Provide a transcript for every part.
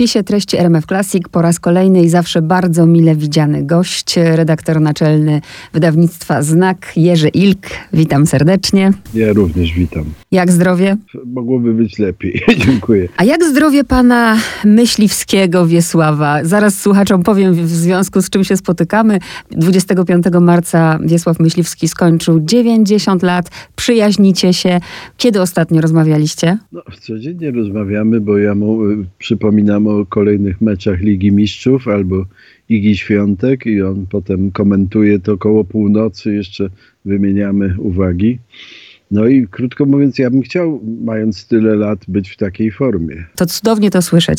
spisie treści RMF Classic po raz kolejny i zawsze bardzo mile widziany gość, redaktor naczelny wydawnictwa Znak Jerzy Ilk. Witam serdecznie. Ja również witam. Jak zdrowie? Mogłoby być lepiej. Dziękuję. A jak zdrowie pana Myśliwskiego Wiesława? Zaraz słuchaczom powiem w związku z czym się spotykamy. 25 marca Wiesław Myśliwski skończył 90 lat. Przyjaźnicie się. Kiedy ostatnio rozmawialiście? No, codziennie rozmawiamy, bo ja mu y, przypominam o kolejnych meczach Ligi Mistrzów albo Igi Świątek i on potem komentuje to koło północy, jeszcze wymieniamy uwagi. No i krótko mówiąc, ja bym chciał, mając tyle lat, być w takiej formie. To cudownie to słyszeć.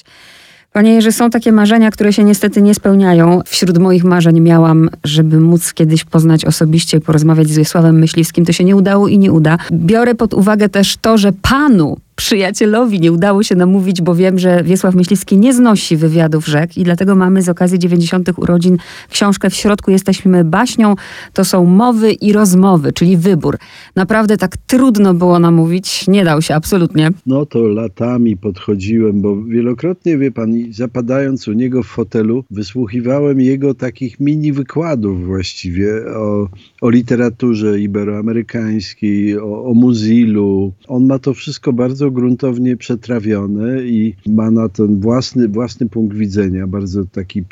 Panie Jerzy, są takie marzenia, które się niestety nie spełniają. Wśród moich marzeń miałam, żeby móc kiedyś poznać osobiście i porozmawiać z Wiesławem Myśliwskim. To się nie udało i nie uda. Biorę pod uwagę też to, że panu przyjacielowi nie udało się namówić, bo wiem, że Wiesław Myśliwski nie znosi wywiadów rzek i dlatego mamy z okazji 90. urodzin książkę W środku jesteśmy baśnią. To są mowy i rozmowy, czyli wybór. Naprawdę tak trudno było namówić, nie dał się absolutnie. No to latami podchodziłem, bo wielokrotnie, wie pan, zapadając u niego w fotelu, wysłuchiwałem jego takich mini wykładów właściwie o, o literaturze iberoamerykańskiej, o, o Muzilu. On ma to wszystko bardzo gruntownie przetrawione i ma na ten własny, własny punkt widzenia, bardzo taki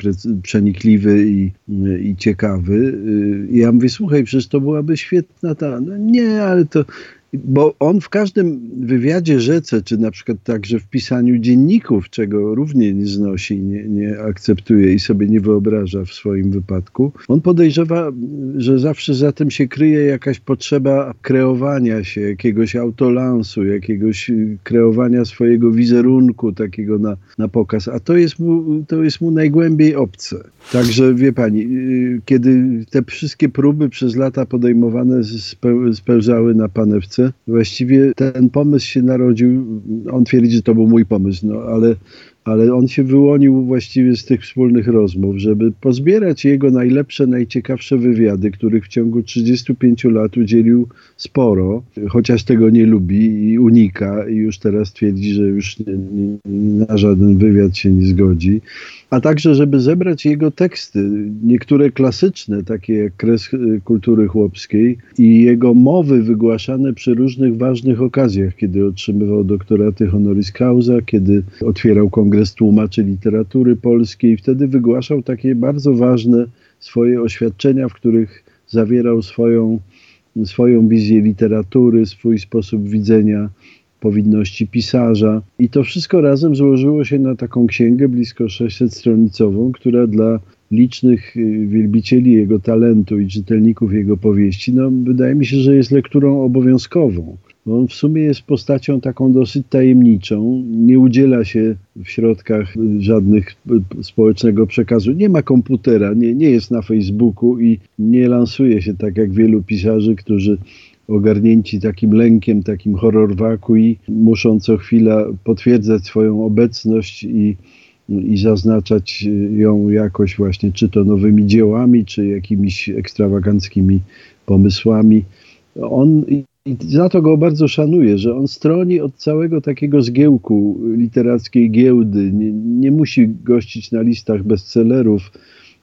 przenikliwy i, i ciekawy. I ja mówię, słuchaj, przecież to byłaby świetna ta... No nie, ale to bo on w każdym wywiadzie rzece, czy na przykład także w pisaniu dzienników, czego równie nie znosi, nie, nie akceptuje i sobie nie wyobraża w swoim wypadku, on podejrzewa, że zawsze za tym się kryje jakaś potrzeba kreowania się, jakiegoś autolansu, jakiegoś kreowania swojego wizerunku takiego na, na pokaz, a to jest, mu, to jest mu najgłębiej obce. Także wie pani, y, kiedy te wszystkie próby przez lata podejmowane spełzały na panewce, Właściwie ten pomysł się narodził, on twierdzi, że to był mój pomysł, no ale ale on się wyłonił właściwie z tych wspólnych rozmów, żeby pozbierać jego najlepsze, najciekawsze wywiady, których w ciągu 35 lat udzielił sporo, chociaż tego nie lubi i unika i już teraz twierdzi, że już nie, nie, na żaden wywiad się nie zgodzi. A także, żeby zebrać jego teksty, niektóre klasyczne, takie jak Kres Kultury Chłopskiej i jego mowy wygłaszane przy różnych ważnych okazjach, kiedy otrzymywał doktoraty honoris causa, kiedy otwierał kongres kongres tłumaczy literatury polskiej. Wtedy wygłaszał takie bardzo ważne swoje oświadczenia, w których zawierał swoją, swoją wizję literatury, swój sposób widzenia powinności pisarza. I to wszystko razem złożyło się na taką księgę blisko 600-stronicową, która dla licznych y, wielbicieli jego talentu i czytelników jego powieści, no wydaje mi się, że jest lekturą obowiązkową. On w sumie jest postacią taką dosyć tajemniczą, nie udziela się w środkach żadnych społecznego przekazu. Nie ma komputera, nie, nie jest na Facebooku i nie lansuje się tak jak wielu pisarzy, którzy ogarnięci takim lękiem, takim horrorwaku i muszą co chwila potwierdzać swoją obecność i, i zaznaczać ją jakoś właśnie, czy to nowymi dziełami, czy jakimiś ekstrawaganckimi pomysłami. On i za to go bardzo szanuję, że on stroni od całego takiego zgiełku literackiej giełdy. Nie, nie musi gościć na listach bestsellerów,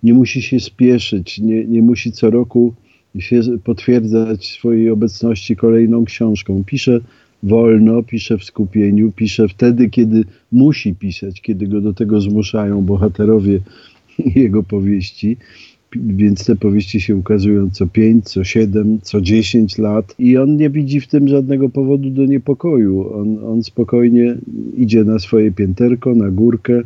nie musi się spieszyć, nie, nie musi co roku się potwierdzać swojej obecności kolejną książką. Pisze wolno, pisze w skupieniu, pisze wtedy, kiedy musi pisać, kiedy go do tego zmuszają bohaterowie jego powieści więc te powieści się ukazują co 5, co 7, co 10 lat i on nie widzi w tym żadnego powodu do niepokoju. On, on spokojnie idzie na swoje pięterko, na górkę,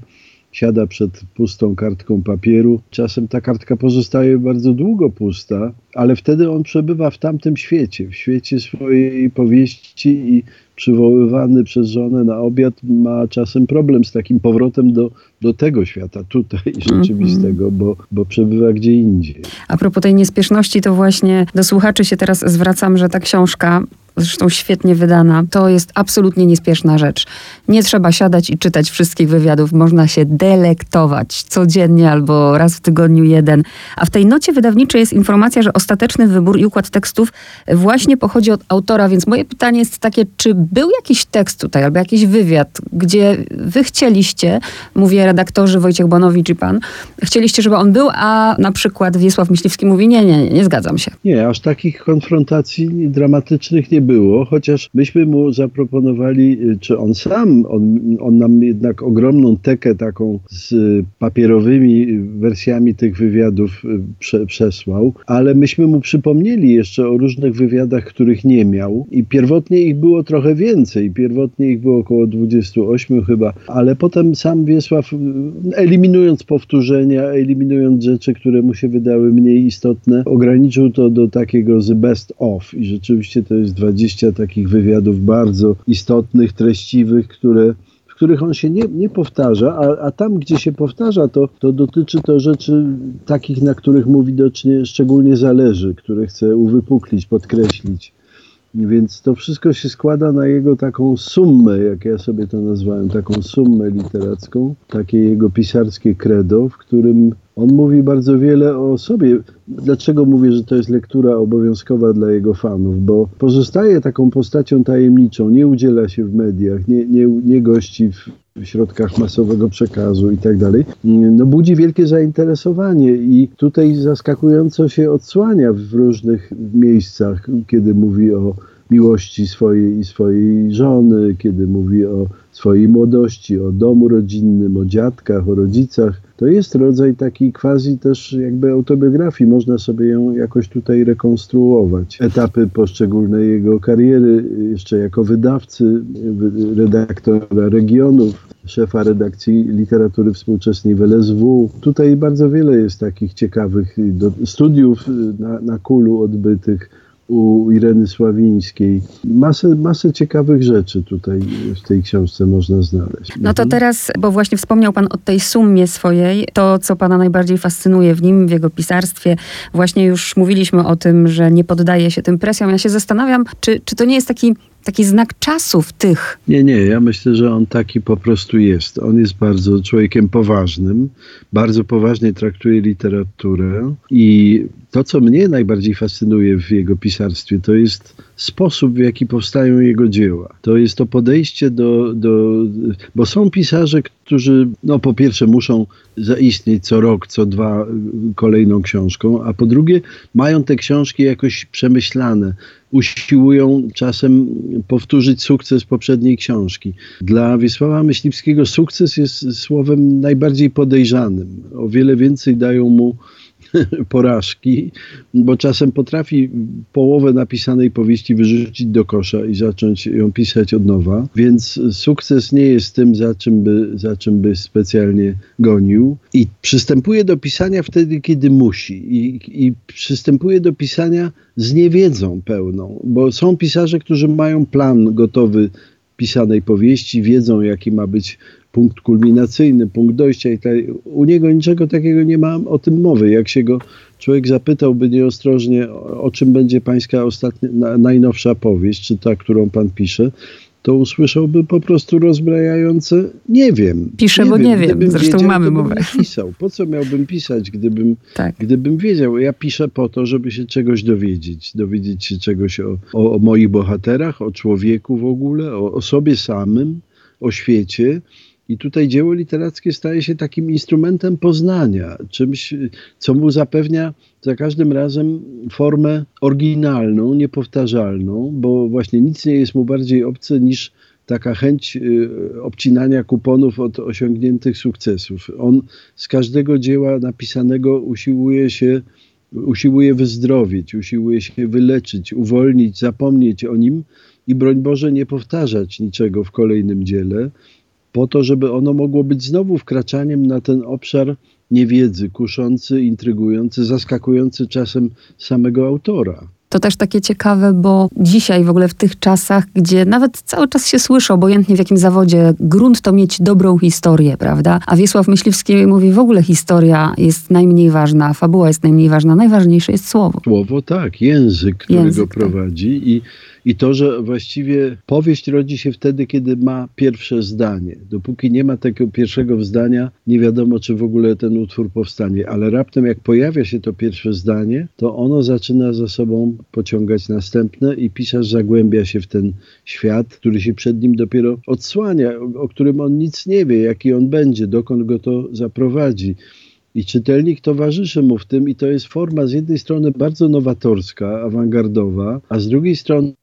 siada przed pustą kartką papieru. Czasem ta kartka pozostaje bardzo długo pusta, ale wtedy on przebywa w tamtym świecie, w świecie swojej powieści i przywoływany przez żonę na obiad ma czasem problem z takim powrotem do, do tego świata, tutaj rzeczywistego, bo, bo przebywa gdzie indziej. A propos tej niespieszności, to właśnie do słuchaczy się teraz zwracam, że ta książka zresztą świetnie wydana, to jest absolutnie niespieszna rzecz. Nie trzeba siadać i czytać wszystkich wywiadów, można się delektować codziennie albo raz w tygodniu jeden. A w tej nocie wydawniczej jest informacja, że ostateczny wybór i układ tekstów właśnie pochodzi od autora, więc moje pytanie jest takie, czy był jakiś tekst tutaj albo jakiś wywiad, gdzie wy chcieliście, mówię redaktorzy Wojciech Bonowicz i pan, chcieliście, żeby on był, a na przykład Wiesław Myśliwski mówi, nie, nie, nie, nie zgadzam się. Nie, aż takich konfrontacji dramatycznych nie było, chociaż myśmy mu zaproponowali, czy on sam, on, on nam jednak ogromną tekę taką z papierowymi wersjami tych wywiadów y, prze, przesłał, ale myśmy mu przypomnieli jeszcze o różnych wywiadach, których nie miał i pierwotnie ich było trochę więcej, pierwotnie ich było około 28 chyba, ale potem sam Wiesław, y, eliminując powtórzenia, eliminując rzeczy, które mu się wydały mniej istotne, ograniczył to do takiego z best of i rzeczywiście to jest 20 takich wywiadów bardzo istotnych, treściwych, które w których on się nie, nie powtarza, a, a tam, gdzie się powtarza, to, to dotyczy to rzeczy takich, na których mu widocznie szczególnie zależy, które chce uwypuklić, podkreślić. Więc to wszystko się składa na jego taką summę, jak ja sobie to nazwałem, taką summę literacką, takie jego pisarskie credo, w którym on mówi bardzo wiele o sobie. Dlaczego mówię, że to jest lektura obowiązkowa dla jego fanów? Bo pozostaje taką postacią tajemniczą, nie udziela się w mediach, nie, nie, nie gości w, w środkach masowego przekazu i tak dalej, no budzi wielkie zainteresowanie i tutaj zaskakująco się odsłania w różnych miejscach, kiedy mówi o miłości swojej i swojej żony, kiedy mówi o swojej młodości, o domu rodzinnym, o dziadkach, o rodzicach. To jest rodzaj takiej quasi też jakby autobiografii. Można sobie ją jakoś tutaj rekonstruować. Etapy poszczególnej jego kariery, jeszcze jako wydawcy, redaktora regionów, szefa redakcji literatury współczesnej w LSW. Tutaj bardzo wiele jest takich ciekawych studiów na, na kulu odbytych u Ireny Sławińskiej. Masę, masę ciekawych rzeczy tutaj w tej książce można znaleźć. No to teraz, bo właśnie wspomniał Pan o tej sumie swojej, to co Pana najbardziej fascynuje w nim, w jego pisarstwie. Właśnie już mówiliśmy o tym, że nie poddaje się tym presjom. Ja się zastanawiam, czy, czy to nie jest taki taki znak czasów tych. Nie, nie, ja myślę, że on taki po prostu jest. On jest bardzo człowiekiem poważnym, bardzo poważnie traktuje literaturę i to, co mnie najbardziej fascynuje w jego pisarstwie, to jest sposób, w jaki powstają jego dzieła. To jest to podejście do, do bo są pisarze, którzy, no po pierwsze muszą zaistnieć co rok, co dwa kolejną książką, a po drugie mają te książki jakoś przemyślane, usiłują czasem powtórzyć sukces poprzedniej książki. Dla Wiesława Myśliwskiego sukces jest słowem najbardziej podejrzanym. O wiele więcej dają mu porażki, bo czasem potrafi połowę napisanej powieści wyrzucić do kosza i zacząć ją pisać od nowa, więc sukces nie jest tym, za czym by, za czym by specjalnie gonił. I przystępuje do pisania wtedy, kiedy musi. I, i przystępuje do pisania z niewiedzą pełną, bo są pisarze, którzy mają plan gotowy pisanej powieści, wiedzą jaki ma być punkt kulminacyjny, punkt dojścia i tak. U niego niczego takiego nie ma o tym mowy. Jak się go człowiek zapytałby nieostrożnie, o czym będzie pańska ostatnia, najnowsza powieść, czy ta, którą pan pisze, to usłyszałby po prostu rozbrajające nie wiem. Piszę, nie bo wiem. nie wiem. Gdybym Zresztą wiedział, mamy mowę. Pisał. Po co miałbym pisać, gdybym, tak. gdybym wiedział? Ja piszę po to, żeby się czegoś dowiedzieć. Dowiedzieć się czegoś o, o, o moich bohaterach, o człowieku w ogóle, o, o sobie samym, o świecie. I tutaj dzieło literackie staje się takim instrumentem poznania, czymś, co mu zapewnia za każdym razem formę oryginalną, niepowtarzalną, bo właśnie nic nie jest mu bardziej obce niż taka chęć y, obcinania kuponów od osiągniętych sukcesów. On z każdego dzieła napisanego usiłuje się usiłuje wyzdrowieć, usiłuje się wyleczyć, uwolnić, zapomnieć o nim i broń Boże nie powtarzać niczego w kolejnym dziele, po to, żeby ono mogło być znowu wkraczaniem na ten obszar niewiedzy, kuszący, intrygujący, zaskakujący czasem samego autora. To też takie ciekawe, bo dzisiaj w ogóle w tych czasach, gdzie nawet cały czas się słyszy, obojętnie w jakim zawodzie, grunt to mieć dobrą historię, prawda? A Wiesław Myśliwski mówi, w ogóle historia jest najmniej ważna, fabuła jest najmniej ważna, najważniejsze jest słowo. Słowo tak, język, który język, go tak. prowadzi i i to, że właściwie powieść rodzi się wtedy, kiedy ma pierwsze zdanie. Dopóki nie ma tego pierwszego zdania, nie wiadomo, czy w ogóle ten utwór powstanie, ale raptem jak pojawia się to pierwsze zdanie, to ono zaczyna za sobą pociągać następne i pisarz zagłębia się w ten świat, który się przed nim dopiero odsłania, o którym on nic nie wie, jaki on będzie, dokąd go to zaprowadzi. I czytelnik towarzyszy mu w tym, i to jest forma z jednej strony bardzo nowatorska, awangardowa, a z drugiej strony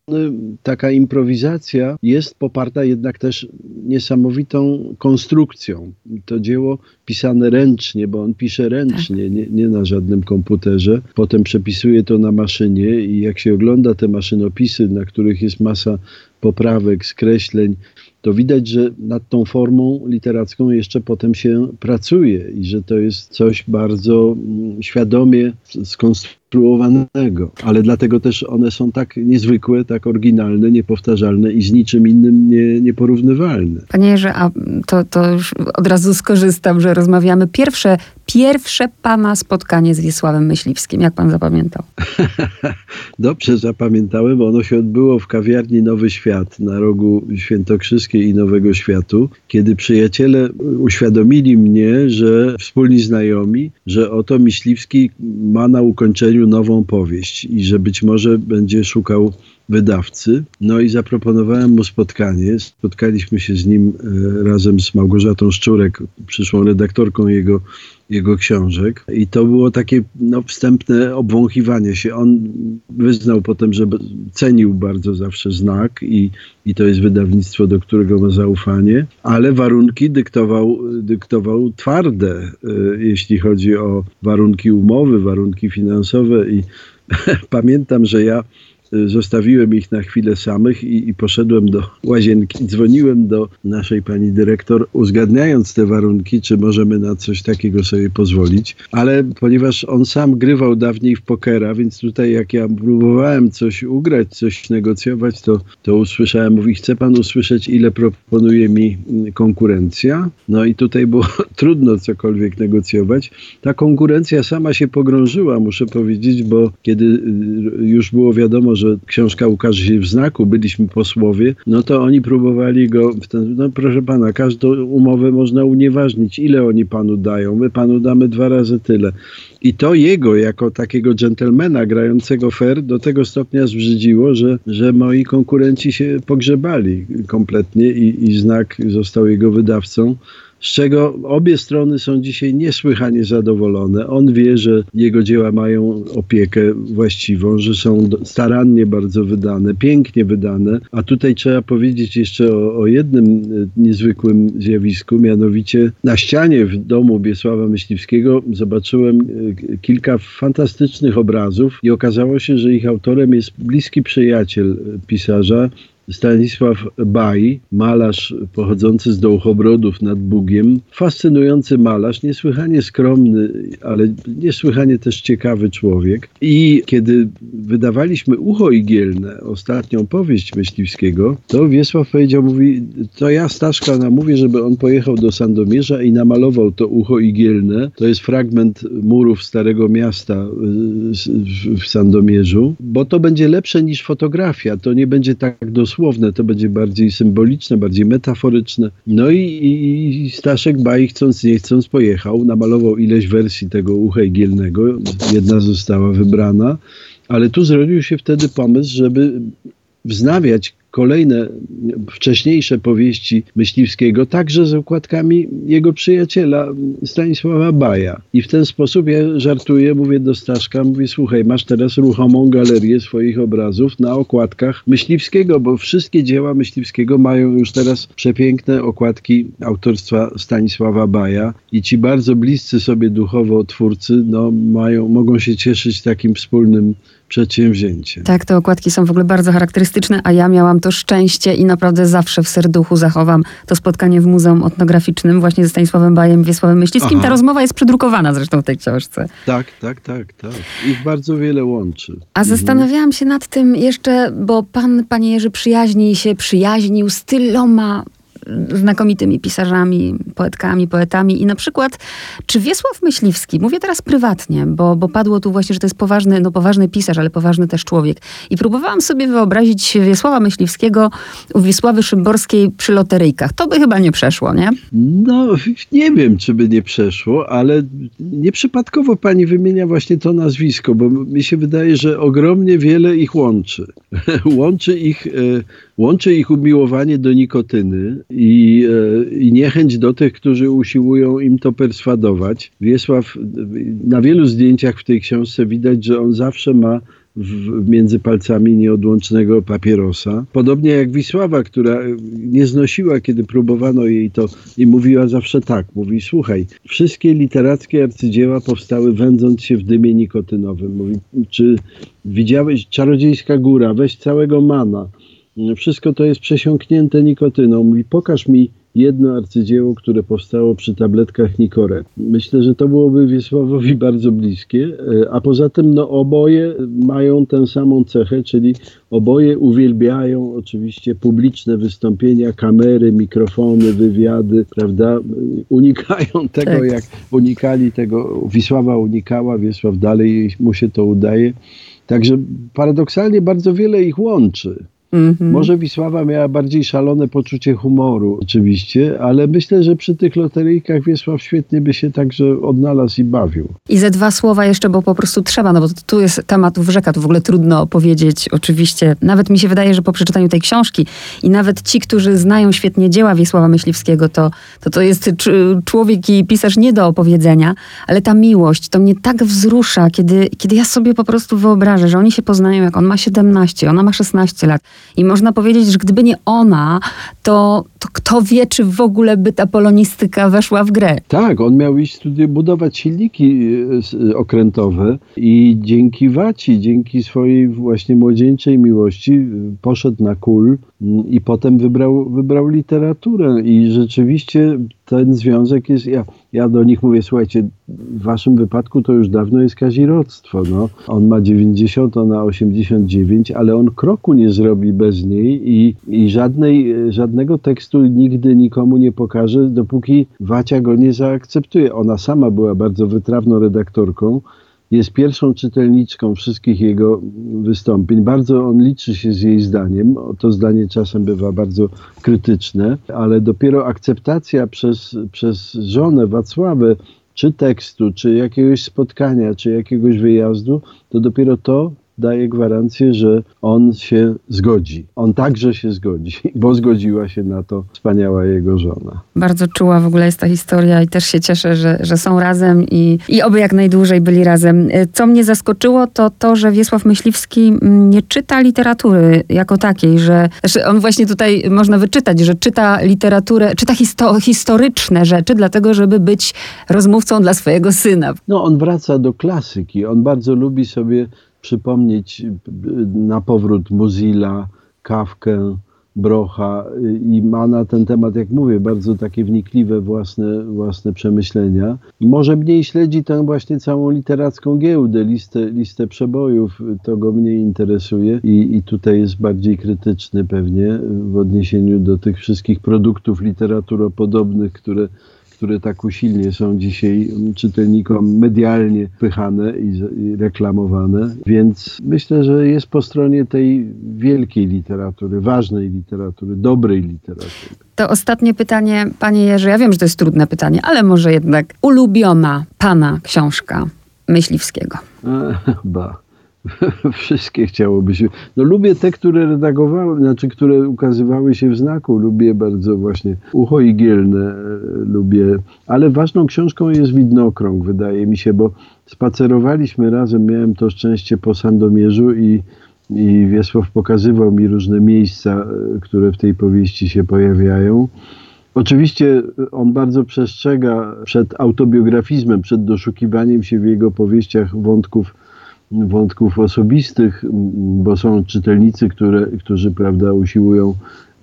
taka improwizacja jest poparta jednak też niesamowitą konstrukcją. To dzieło pisane ręcznie, bo on pisze ręcznie, nie, nie na żadnym komputerze. Potem przepisuje to na maszynie i jak się ogląda te maszynopisy, na których jest masa poprawek, skreśleń, to widać, że nad tą formą literacką jeszcze potem się pracuje i że to jest coś bardzo mm, świadomie skonstruowanego. Ale dlatego też one są tak niezwykłe, tak oryginalne, niepowtarzalne i z niczym innym nie, nieporównywalne. Panie Jerzy, a to, to już od razu skorzystam, że rozmawiamy. Pierwsze, pierwsze pana spotkanie z Wiesławem Myśliwskim, jak pan zapamiętał? Dobrze zapamiętałem, ono się odbyło w kawiarni Nowy Świat na rogu Świętokrzyskiej i Nowego Światu, kiedy przyjaciele uświadomili mnie, że wspólni znajomi, że oto Myśliwski ma na ukończeniu nową powieść i że być może będzie szukał wydawcy. No i zaproponowałem mu spotkanie. Spotkaliśmy się z nim e, razem z Małgorzatą Szczurek, przyszłą redaktorką jego, jego książek. I to było takie no, wstępne obwąchiwanie się. On wyznał potem, że cenił bardzo zawsze znak i, i to jest wydawnictwo, do którego ma zaufanie, ale warunki dyktował, dyktował twarde, e, jeśli chodzi o warunki umowy, warunki finansowe i pamiętam, że ja zostawiłem ich na chwilę samych i, i, poszedłem do łazienki. Dzwoniłem do naszej pani dyrektor, uzgadniając te warunki, czy możemy na coś takiego sobie pozwolić. Ale ponieważ on sam grywał dawniej w pokera, więc tutaj jak ja próbowałem coś ugrać, coś negocjować, to, to usłyszałem, mówi, chce pan usłyszeć, ile proponuje mi konkurencja? No i tutaj było trudno cokolwiek negocjować. Ta konkurencja sama się pogrążyła, muszę powiedzieć, bo kiedy y, już było wiadomo, że książka ukaże się w znaku, byliśmy posłowie, no to oni próbowali go, ten, no proszę pana, każdą umowę można unieważnić. Ile oni panu dają? My panu damy dwa razy tyle. I to jego, jako takiego dżentelmena grającego fair, do tego stopnia zbrzydziło, że, że moi konkurenci się pogrzebali kompletnie i, i znak został jego wydawcą z czego obie strony są dzisiaj niesłychanie zadowolone. On wie, że jego dzieła mają opiekę właściwą, że są starannie bardzo wydane, pięknie wydane, a tutaj trzeba powiedzieć jeszcze o, o jednym e, niezwykłym zjawisku, mianowicie na ścianie w domu Biesława Myśliwskiego zobaczyłem e, kilka fantastycznych obrazów i okazało się, że ich autorem jest bliski przyjaciel pisarza, Stanisław Baj, malarz pochodzący z Dołchobrodów nad Bugiem, fascynujący malarz, niesłychanie skromny, ale niesłychanie też ciekawy człowiek. I kiedy wydawaliśmy Ucho Igielne, ostatnią powieść Myśliwskiego, to Wiesław powiedział, mówi, to ja Staszka namówię, żeby on pojechał do Sandomierza i namalował to Ucho Igielne. To jest fragment murów Starego Miasta y, w Sandomierzu, bo to będzie lepsze niż fotografia. To nie będzie tak dosłownie słowne, to będzie bardziej symboliczne, bardziej metaforyczne. No i, i Staszek Baj, chcąc nie chcąc, pojechał, namalował ileś wersji tego ucha igielnego, jedna została wybrana, ale tu zrodził się wtedy pomysł, żeby wznawiać kolejne wcześniejsze powieści Myśliwskiego, także z okładkami jego przyjaciela Stanisława Baja. I w ten sposób ja żartuję, mówię do Staszka, mówię, słuchaj, masz teraz ruchomą galerię swoich obrazów na okładkach Myśliwskiego, bo wszystkie dzieła Myśliwskiego mają już teraz przepiękne okładki autorstwa Stanisława Baja i ci bardzo bliscy sobie duchowo twórcy no, mają, mogą się cieszyć takim wspólnym przedsięwzięciem. Tak, te okładki są w ogóle bardzo charakterystyczne, a ja miałam to szczęście i naprawdę zawsze w serduchu zachowam to spotkanie w Muzeum Etnograficznym właśnie ze Stanisławem Bajem, Wiesławem Myśliwskim. Aha. Ta rozmowa jest przedrukowana zresztą w tej książce. Tak, tak, tak, tak. Ich bardzo wiele łączy. A mhm. zastanawiałam się nad tym jeszcze, bo pan, panie Jerzy, przyjaźni się, przyjaźnił z tyloma znakomitymi pisarzami, poetkami, poetami i na przykład, czy Wiesław Myśliwski, mówię teraz prywatnie, bo, bo padło tu właśnie, że to jest poważny, no poważny pisarz, ale poważny też człowiek. I próbowałam sobie wyobrazić Wiesława Myśliwskiego u Wiesławy Szymborskiej przy loteryjkach. To by chyba nie przeszło, nie? No, nie wiem, czy by nie przeszło, ale nieprzypadkowo pani wymienia właśnie to nazwisko, bo mi się wydaje, że ogromnie wiele ich łączy. łączy, ich, e, łączy ich umiłowanie do nikotyny i, e, i niechęć do tych, którzy usiłują im to perswadować. Wiesław, na wielu zdjęciach w tej książce widać, że on zawsze ma w, między palcami nieodłącznego papierosa. Podobnie jak Wisława, która nie znosiła, kiedy próbowano jej to i mówiła zawsze tak. Mówi, słuchaj, wszystkie literackie arcydzieła powstały wędząc się w dymie nikotynowym. Mówi, czy widziałeś Czarodziejska Góra, weź całego mana. Wszystko to jest przesiąknięte nikotyną. Mówi, pokaż mi jedno arcydzieło, które powstało przy tabletkach Nikore. Myślę, że to byłoby Wiesławowi bardzo bliskie, e, a poza tym no, oboje mają tę samą cechę, czyli oboje uwielbiają oczywiście publiczne wystąpienia, kamery, mikrofony, wywiady, prawda? Unikają tego, tak. jak unikali tego, Wisława unikała, Wiesław dalej mu się to udaje. Także paradoksalnie bardzo wiele ich łączy. Mm-hmm. Może Wisława miała bardziej szalone poczucie humoru, oczywiście, ale myślę, że przy tych loteryjkach Wiesław świetnie by się także odnalazł i bawił. I ze dwa słowa jeszcze, bo po prostu trzeba, no bo tu jest tematów rzeka, tu w ogóle trudno opowiedzieć. Oczywiście, nawet mi się wydaje, że po przeczytaniu tej książki i nawet ci, którzy znają świetnie dzieła Wiesława Myśliwskiego, to to, to jest człowiek i pisarz nie do opowiedzenia, ale ta miłość, to mnie tak wzrusza, kiedy, kiedy ja sobie po prostu wyobrażę, że oni się poznają, jak on ma 17, ona ma 16 lat i można powiedzieć, że gdyby nie ona, to, to kto wie, czy w ogóle by ta polonistyka weszła w grę. Tak, on miał iść studia, budować silniki e, okrętowe i dzięki Waci, dzięki swojej właśnie młodzieńczej miłości e, poszedł na kul mm, i potem wybrał, wybrał literaturę i rzeczywiście ten związek jest, ja, ja do nich mówię, słuchajcie, w waszym wypadku to już dawno jest kazirodztwo, no. On ma 90, ona 89, ale on kroku nie zrobi bez niej i, i żadnej, żadnego tekstu nigdy nikomu nie pokaże, dopóki Wacia go nie zaakceptuje. Ona sama była bardzo wytrawną redaktorką, jest pierwszą czytelniczką wszystkich jego wystąpień. Bardzo on liczy się z jej zdaniem. To zdanie czasem bywa bardzo krytyczne, ale dopiero akceptacja przez, przez żonę Wacławę czy tekstu, czy jakiegoś spotkania, czy jakiegoś wyjazdu, to dopiero to daje gwarancję, że on się zgodzi. On także się zgodzi, bo zgodziła się na to wspaniała jego żona. Bardzo czuła w ogóle jest ta historia i też się cieszę, że, że są razem i, i oby jak najdłużej byli razem. Co mnie zaskoczyło, to to, że Wiesław Myśliwski nie czyta literatury jako takiej, że znaczy on właśnie tutaj można wyczytać, że czyta literaturę, czyta histo historyczne rzeczy, dlatego żeby być rozmówcą dla swojego syna. No on wraca do klasyki. On bardzo lubi sobie przypomnieć na powrót Mozilla, Kawkę, Brocha i ma na ten temat, jak mówię, bardzo takie wnikliwe własne, własne przemyślenia. Może mniej śledzi tę właśnie całą literacką giełdę, listę, listę przebojów, to go mniej interesuje i, i tutaj jest bardziej krytyczny pewnie w odniesieniu do tych wszystkich produktów literaturopodobnych, które które tak usilnie są dzisiaj czytelnikom medialnie pychane i, reklamowane. Więc myślę, że jest po stronie tej wielkiej literatury, ważnej literatury, dobrej literatury. To ostatnie pytanie, panie Jerzy. Ja wiem, że to jest trudne pytanie, ale może jednak ulubiona pana książka Myśliwskiego. ba. Wszystkie chciałoby się. No lubię te, które redagowały, znaczy, które ukazywały się w znaku. Lubię bardzo właśnie Ucho Igielne, e, lubię, ale ważną książką jest Widnokrąg, wydaje mi się, bo spacerowaliśmy razem, miałem to szczęście po Sandomierzu i, i Wiesław pokazywał mi różne miejsca, e, które w tej powieści się pojawiają. Oczywiście on bardzo przestrzega przed autobiografizmem, przed doszukiwaniem się w jego powieściach wątków wątków osobistych, bo są czytelnicy, które, którzy prawda, usiłują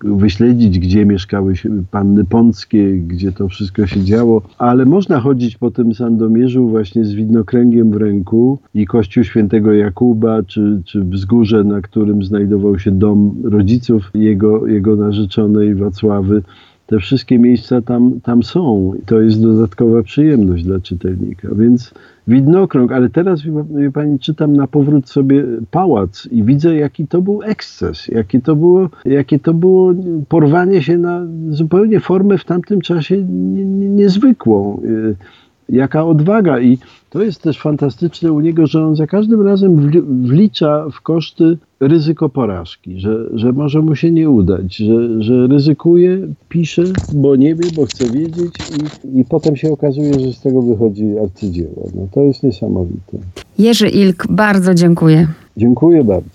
wyśledzić, gdzie mieszkały panny pąckie, gdzie to wszystko się działo, ale można chodzić po tym Sandomierzu właśnie z widnokręgiem w ręku i kościół świętego Jakuba, czy, czy wzgórze, na którym znajdował się dom rodziców jego, jego narzeczonej Wacławy te wszystkie miejsca tam, tam są. I to jest dodatkowa przyjemność dla czytelnika. Więc widnokrąg, ale teraz, wie pani, czytam na powrót sobie pałac i widzę, jaki to był eksces, jakie to było, jakie to było porwanie się na zupełnie formę w tamtym czasie niezwykłą. Jaka odwaga i to jest też fantastyczne u niego, że on za każdym razem wlicza w koszty ryzyko porażki, że, że może mu się nie udać, że, że ryzykuje, pisze, bo nie wie, bo chce wiedzieć i, i potem się okazuje, że z tego wychodzi arcydzieło. No, to jest niesamowite. Jerzy Ilk, bardzo dziękuję. Dziękuję bardzo.